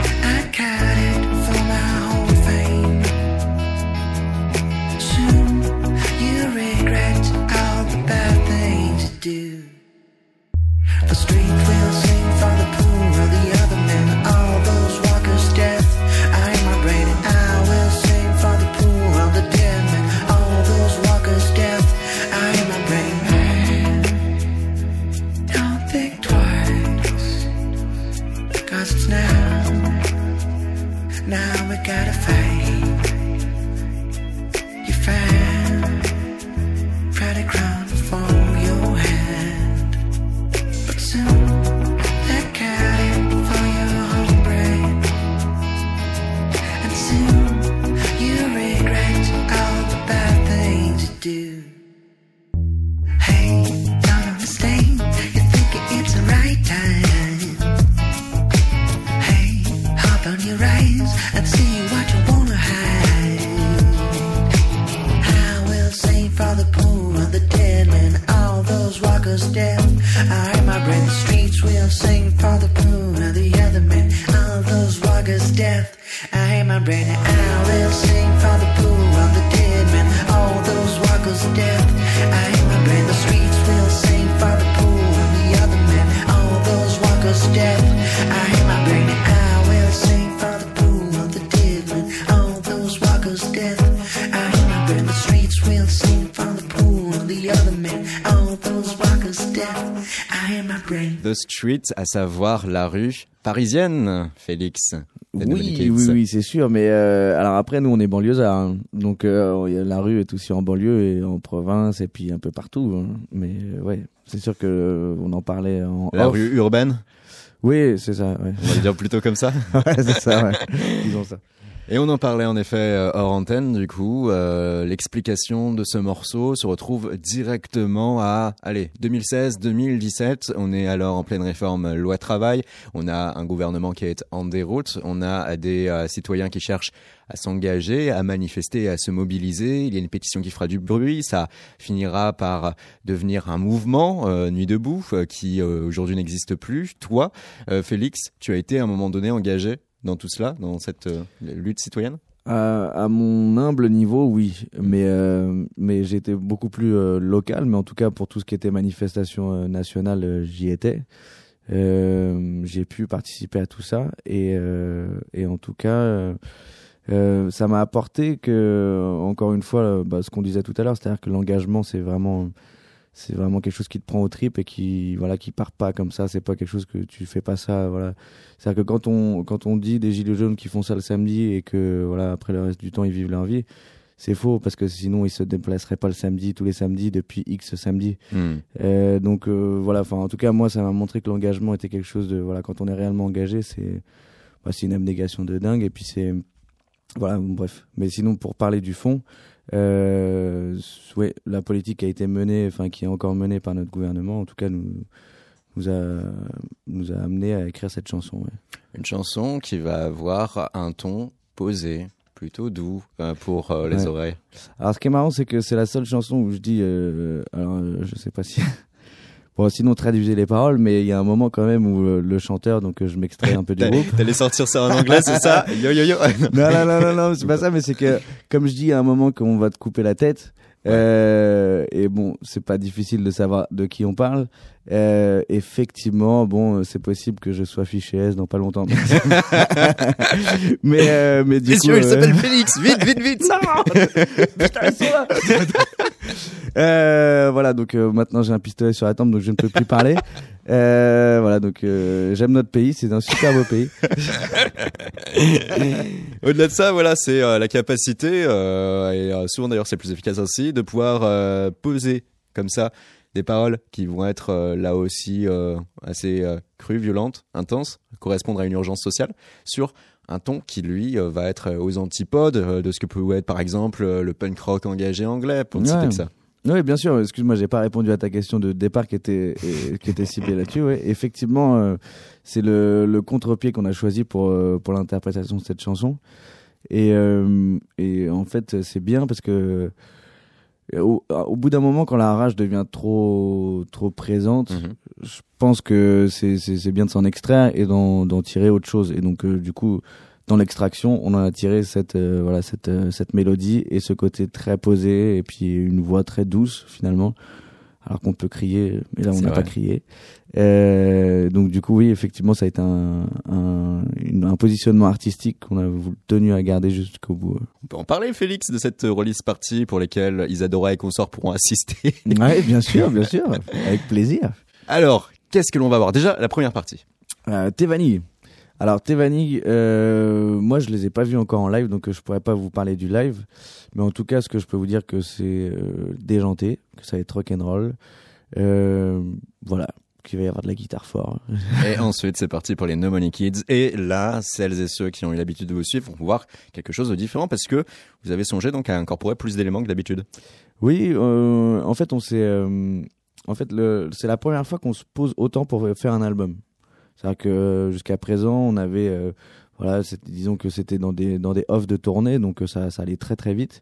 I hear my brain. The Street, à savoir la rue parisienne, Félix. Oui, oui, oui, c'est sûr. Mais euh, alors après, nous, on est banlieusards. hein. Donc, euh, la rue est aussi en banlieue et en province et puis un peu partout. hein. Mais euh, ouais, c'est sûr que euh, on en parlait en La off. rue urbaine, Oui, c'est ça. Ouais, on va le dire plutôt comme ça. [LAUGHS] Ouais, c'est ça. Ouais. [LAUGHS] Disons ça. Et on en parlait en effet euh, hors antenne, du coup, euh, l'explication de ce morceau se retrouve directement à, allez, 2016-2017, on est alors en pleine réforme loi travail, on a un gouvernement qui est en déroute, on a des euh, citoyens qui cherchent à s'engager, à manifester, à se mobiliser, il y a une pétition qui fera du bruit, ça finira par devenir un mouvement, euh, Nuit debout, euh, qui aujourd'hui n'existe plus. Toi, Félix, tu as été à un moment donné engagé dans tout cela, dans cette euh, lutte citoyenne? À, mon humble niveau, oui, mais euh, mais j'étais beaucoup plus euh, local, mais en tout cas pour tout ce qui était manifestation nationale, j'y étais. J'ai pu participer à tout ça. Et et en tout cas ça m'a apporté que encore une fois bah, ce qu'on disait tout à l'heure, c'est-à-dire que l'engagement c'est vraiment c'est vraiment quelque chose qui te prend au trip et qui voilà qui part pas comme ça. C'est pas quelque chose que tu fais pas ça voilà. C'est à dire que quand on quand on dit des gilets jaunes qui font ça le samedi et que voilà après le reste du temps ils vivent leur vie c'est faux parce que sinon ils se déplaceraient pas le samedi tous les samedis depuis X samedi. Euh, donc euh, voilà. Enfin en tout cas moi ça m'a montré que l'engagement était quelque chose de voilà quand on est réellement engagé c'est bah, c'est une abnégation de dingue. Et puis c'est voilà bon, bref. Mais sinon pour parler du fond euh, ouais la politique a été menée enfin qui est encore menée par notre gouvernement en tout cas nous nous a nous a amené à écrire cette chanson ouais. Une chanson qui va avoir un ton posé, plutôt doux euh, pour euh, les Ouais. oreilles. Alors, ce qui est marrant, c'est que c'est la seule chanson où je dis. alors, je sais pas si. [LAUGHS] bon, sinon, traduisez les paroles, mais il y a un moment quand même où euh, le chanteur, donc euh, je m'extrais un peu du groupe. t'allais sortir ça en anglais, c'est ça? [LAUGHS] Yo yo yo non, non, non, non, non, [LAUGHS] c'est pas ça, mais c'est que, comme je dis à un moment qu'on va te couper la tête, euh, et bon, c'est pas difficile de savoir de qui on parle. Euh, effectivement, bon, euh, c'est possible que je sois fiché S dans pas longtemps. [LAUGHS] mais, euh, mais du Messieurs, coup, il euh, s'appelle Félix Vite, vite, vite [LAUGHS] Putain, ils sont là Euh, voilà, donc euh, maintenant j'ai un pistolet sur la tempe, donc je ne peux plus parler. Euh, voilà, donc euh, j'aime notre pays, c'est un super beau pays. [LAUGHS] Au-delà de ça, voilà, c'est euh, la capacité, euh, et euh, souvent d'ailleurs c'est plus efficace ainsi, de pouvoir euh, poser comme ça des paroles qui vont être euh, là aussi euh, assez euh, crues, violentes, intenses, correspondre à une urgence sociale, sur un ton qui lui va être aux antipodes de ce que peut être par exemple le punk rock engagé anglais, pour ne citer Ouais. que ça. Oui, bien sûr. Excuse-moi, j'ai pas répondu à ta question de départ qui était et- qui était ciblée là-dessus. Ouais. Effectivement, euh, c'est le, le contre-pied qu'on a choisi pour euh, pour l'interprétation de cette chanson. Et euh, et en fait, c'est bien parce que au, au bout d'un moment, quand la rage devient trop trop présente, Mhm. je pense que c'est c'est c'est bien de s'en extraire et d'en d'en tirer autre chose. Et donc, euh, du coup, dans l'extraction, on en a tiré cette euh, voilà cette euh, cette mélodie et ce côté très posé et puis une voix très douce finalement. Alors qu'on peut crier, mais là on n'a pas crié. Euh, donc du coup oui, effectivement, ça a été un un, un positionnement artistique qu'on a tenu à garder jusqu'au bout. On peut en parler, Félix, de cette release party pour lesquelles Isadora et consorts pourront assister? [LAUGHS] ouais, bien sûr, bien sûr, [LAUGHS] avec plaisir. Alors, qu'est-ce que l'on va voir? Déjà, la première partie. Euh. Alors Tevani, euh, moi je les ai pas vus encore en live, donc euh, je pourrais pas vous parler du live. Mais en tout cas, ce que je peux vous dire que c'est euh, déjanté, que ça va être rock'n'roll. Euh, voilà, qu'il va y avoir de la guitare fort. [LAUGHS] Et ensuite, c'est parti pour les No Money Kids. Et là, celles et ceux qui ont eu l'habitude de vous suivre vont voir quelque chose de différent parce que vous avez songé donc à incorporer plus d'éléments que d'habitude. Oui, euh, en fait, on s'est, euh, en fait, c'est la première fois qu'on se pose autant pour faire un album. C'est-à-dire que euh, jusqu'à présent, on avait, euh, voilà, disons que c'était dans des dans des offs de tournée, donc euh, ça ça allait très très vite.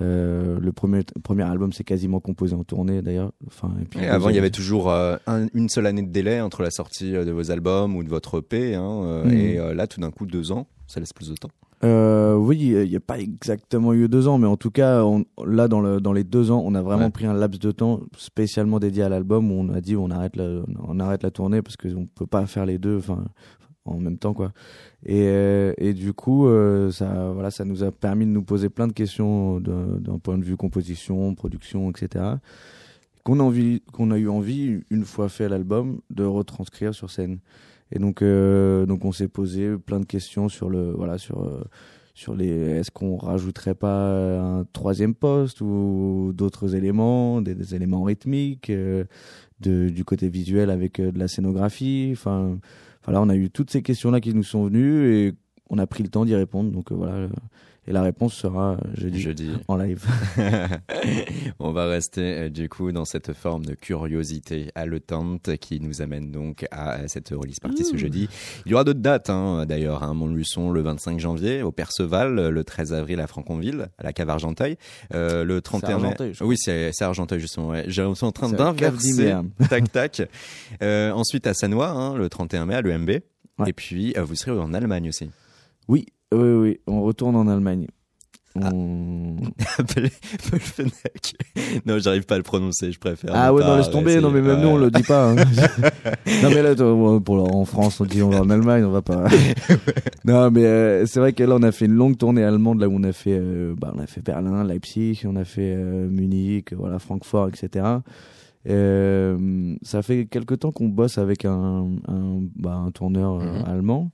Euh, le premier premier album c'est quasiment composé en tournée d'ailleurs. Enfin, et puis Et avant, il y avait toujours euh, un- une seule année de délai entre la sortie de vos albums ou de votre EP. Hein, Mhm. Et là, tout d'un coup, deux ans, ça laisse plus de temps. Euh, oui, il n'y a pas exactement eu deux ans, mais en tout cas, on, là, dans, le, dans les deux ans, on a vraiment Ouais. pris un laps de temps spécialement dédié à l'album où on a dit on arrête la, on arrête la tournée parce qu'on peut pas faire les deux, enfin, en même temps, quoi. Et, euh, et du coup, euh, ça, voilà, ça nous a permis de nous poser plein de questions d'un point de vue composition, production, etc. Qu'on a qu'on a eu envie, une fois fait l'album, de retranscrire sur scène. Et donc, euh, donc on s'est posé plein de questions sur le, voilà, sur, euh, sur les, est-ce qu'on rajouterait pas un troisième poste ou d'autres éléments, des, éléments rythmiques, euh, du côté visuel avec de la scénographie. Enfin, voilà, on a eu toutes ces questions-là qui nous sont venues et on a pris le temps d'y répondre. Donc voilà, et la réponse sera euh, jeudi, Jeudi. en live. [LAUGHS] On va rester euh, du coup dans cette forme de curiosité haletante qui nous amène donc à euh, cette release party ce jeudi. Il y aura d'autres dates hein, d'ailleurs, hein, Montluçon le 25 janvier, au Perceval le 13 avril à Franconville, à la cave Argenteuil, euh, le 31 mai. Oui, c'est Argenteuil justement. Ouais. J'ai- Je suis en train d'inverser. d'Imer. [LAUGHS] tac tac. Euh, ensuite à Sanois, hein, le 31 mai à l'EMB. Ouais. Et puis euh, vous serez en Allemagne aussi. Oui, oui, oui, on retourne en Allemagne. Ah. On- [LAUGHS] Pölfeneck. non, j'arrive pas à le prononcer, je préfère. Ah ouais, non, laisse tomber. Non, mais même nous, on le dit pas. hein. [LAUGHS] non, mais là, pour, en France, on dit on va en Allemagne, on va pas. [LAUGHS] non, mais euh, c'est vrai que là, on a fait une longue tournée allemande, là où on a fait, euh, bah, on a fait Berlin, Leipzig, on a fait euh, Munich, voilà, Francfort, etc. Ça fait quelque temps qu'on bosse avec un, un, bah, un tourneur Mhm. allemand.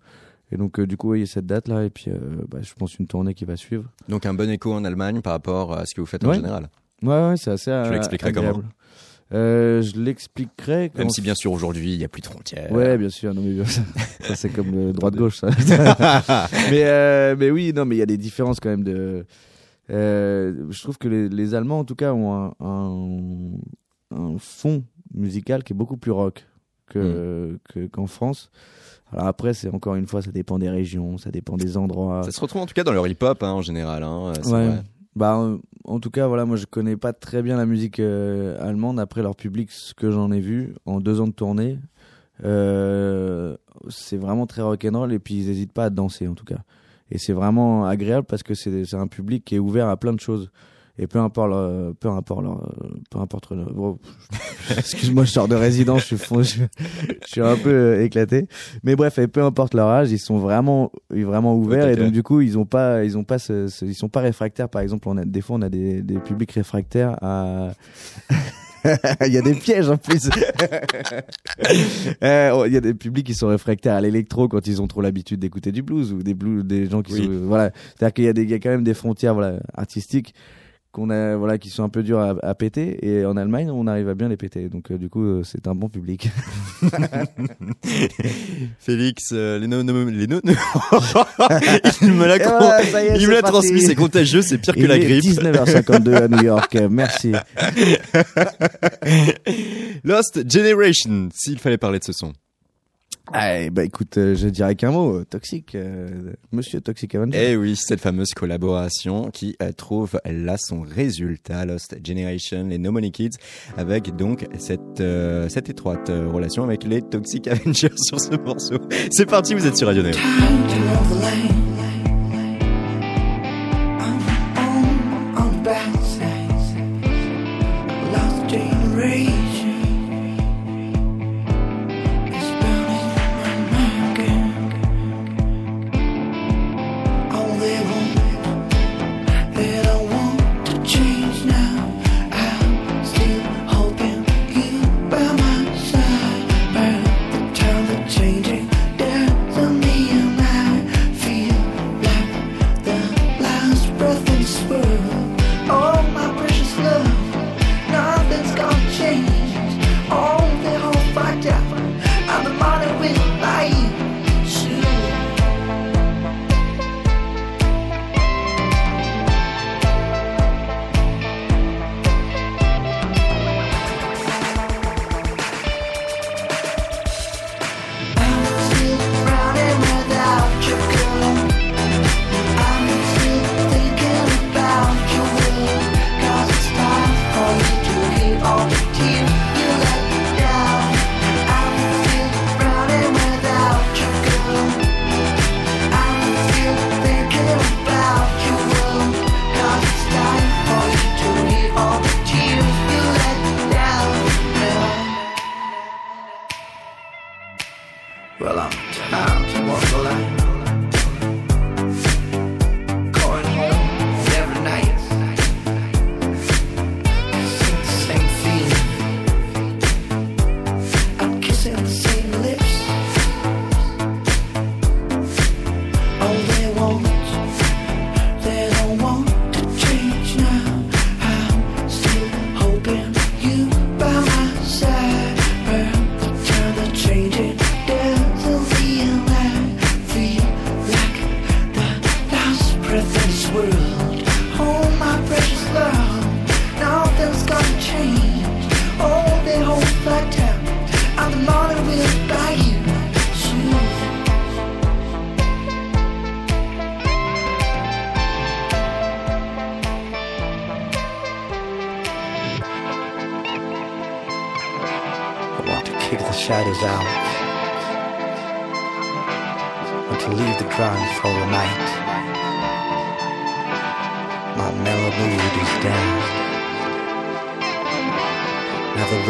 Et donc, euh, du coup, il y a cette date-là, et puis, euh, bah, je pense une tournée qui va suivre. Donc un bon écho en Allemagne par rapport à ce que vous faites en Ouais. général. Ouais, ouais, c'est assez. Tu l'expliquerais agréable. euh, Je l'expliquerais. Même si bien sûr aujourd'hui il n'y a plus de frontières. Ouais, bien sûr. Non, mais. Ça, c'est comme le droit de gauche, ça. [LAUGHS] mais, euh, mais oui, non, mais il y a des différences quand même de. Euh, je trouve que les, les Allemands, en tout cas, ont un, un, un fond musical qui est beaucoup plus rock que que- qu'en France. Alors après, c'est encore une fois, ça dépend des régions, ça dépend des endroits. Ça se retrouve en tout cas dans leur hip-hop hein, en général. Hein, c'est Ouais. vrai. Bah, euh, en tout cas, voilà, moi je connais pas très bien la musique euh, allemande. Après leur public, ce que j'en ai vu en deux ans de tournée, euh, c'est vraiment très rock'n'roll et puis ils hésitent pas à danser en tout cas. Et c'est vraiment agréable parce que c'est c'est un public qui est ouvert à plein de choses. Et peu importe leur, peu importe peu importe bon, [LAUGHS] excuse-moi, je sors de résidence, je suis, fond- je, je suis un peu euh, éclaté. Mais bref, et peu importe leur âge, ils sont vraiment, vraiment ouverts et donc du coup, ils ont pas, ils ont pas, ce, ce- ils sont pas réfractaires. Par exemple, on a des fois, on a des, des publics réfractaires à. [LAUGHS] Il y a des pièges en plus. [LAUGHS] Euh, Il y a des publics qui sont réfractaires à l'électro quand ils ont trop l'habitude d'écouter du blues ou des blues, des gens qui Oui. sont, voilà. C'est-à-dire qu'il y a des, il y a quand même des frontières, voilà, artistiques qu'on a, voilà, qui sont un peu dures à, à péter. Et en Allemagne, on arrive à bien les péter. Donc, euh, du coup, euh, c'est un bon public. [LAUGHS] Félix, euh, les no, no- les no- [LAUGHS] il me l'a voilà, il me l'a transmis, c'est contagieux, c'est pire que la grippe. 19h52 à New York. [LAUGHS] Merci. Lost Generation, s'il fallait parler de ce son. Ah, bah écoute, euh, je dirais qu'un mot, euh, toxique, euh, Monsieur Toxic Avenger. Eh oui, cette fameuse collaboration qui euh, trouve là son résultat, Lost Generation, les No Money Kids, avec donc cette, euh, cette étroite euh, relation avec les Toxic Avengers [LAUGHS] sur ce morceau. C'est parti, vous êtes sur Radio Neo.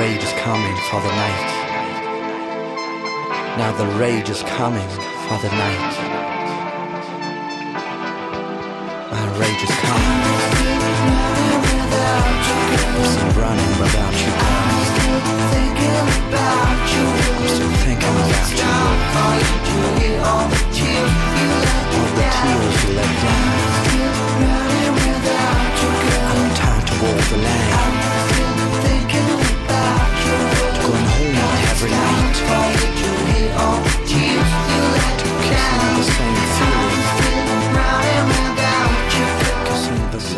Rage is coming for the night. Now the rage is coming for the night. My rage is coming. I'm still running without you, girl. Thinking about you, I'm still thinking about you. all the tears All the tears you let down. I'm tired to walk the line.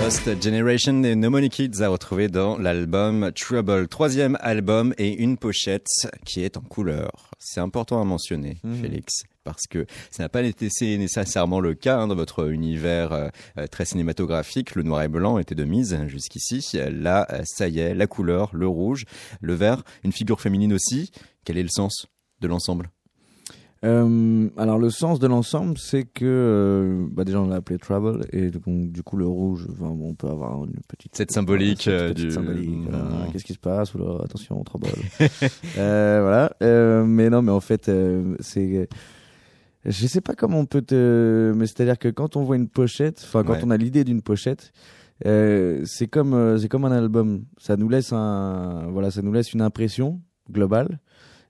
Lost Generation et No Money Kids à retrouver dans l'album Trouble, troisième album et une pochette qui est en couleur. C'est important à mentionner, Félix, parce que ça n'a pas été nécessairement le cas hein, dans votre univers euh, euh, très cinématographique. Le noir et blanc était de mise jusqu'ici. Là, euh, ça y est, la couleur, le rouge, le vert, une figure féminine aussi. Quel est le sens de l'ensemble? Euh, alors le sens de l'ensemble, c'est que euh, bah déjà on l'a appelé Trouble et donc du coup le rouge, enfin, on peut avoir une petite Cette symbolique, cette euh, petite du- symbolique. Mmh. Qu'est-ce qui se passe? Oula, Attention, Trouble. [LAUGHS] euh, voilà. Euh, mais non, mais en fait, euh, c'est je sais pas comment on peut te, mais c'est-à-dire que quand on voit une pochette, enfin quand Ouais. on a l'idée d'une pochette. Euh, c'est comme euh, c'est comme un album ça nous laisse un voilà ça nous laisse une impression globale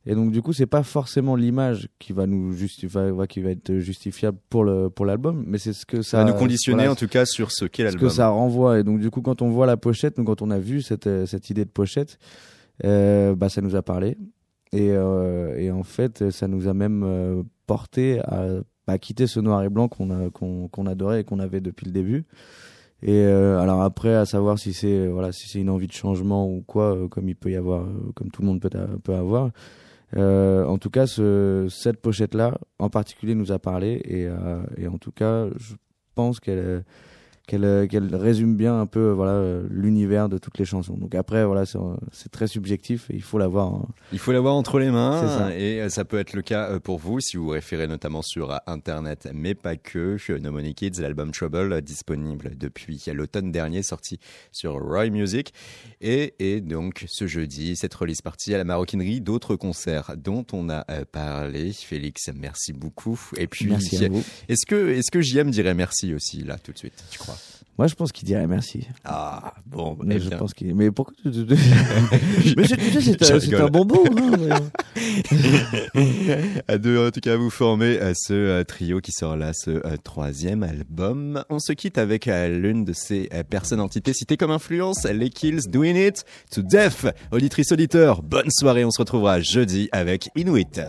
et donc du coup, c'est pas forcément l'image qui va nous justifier, qui va être justifiable pour le pour l'album, mais c'est ce que ça Ça va nous conditionner voilà, en tout cas sur ce qu'est ce l'album. que ça renvoie. Et donc du coup, quand on voit la pochette, nous quand on a vu cette euh, cette idée de pochette, euh, bah ça nous a parlé. Et euh, et en fait, ça nous a même euh, porté à, à quitter ce noir et blanc qu'on a qu'on qu'on adorait et qu'on avait depuis le début. Et euh, alors après, à savoir si c'est voilà si c'est une envie de changement ou quoi, euh, comme il peut y avoir, euh, comme tout le monde peut peut avoir. Euh, en tout cas, ce, cette pochette-là, en particulier, nous a parlé et, euh, et en tout cas, je pense qu'elle euh, qu'elle euh, qu'elle résume bien un peu voilà euh, l'univers de toutes les chansons. Donc après, voilà, c'est euh, c'est très subjectif et il faut l'avoir. hein. Il faut l'avoir entre les mains ça. et ça peut être le cas pour vous si vous référez notamment sur internet, mais pas que. No Money Kids, l'album Trouble, disponible depuis l'automne dernier, sorti sur Roy Music. Et, et donc ce jeudi, cette release partie à la maroquinerie, d'autres concerts dont on a parlé. Félix, merci beaucoup. Et puis, est-ce que, est-ce que JM dirait merci aussi là tout de suite, tu crois? Moi, je pense qu'il dirait merci. Ah bon, Mais eh je bien. pense qu'il. Mais pourquoi tu- [LAUGHS] Mais c'est un- c'est rigole. un bonbon. hein, mais- [LAUGHS] à deux, en tout cas, vous formez euh, ce euh, trio qui sort là, ce euh, troisième album. On se quitte avec euh, l'une de ces personnes entités citées comme influence, les Kills Doing It to Death. Auditrice, auditeur, bonne soirée. On se retrouvera jeudi avec Inuit.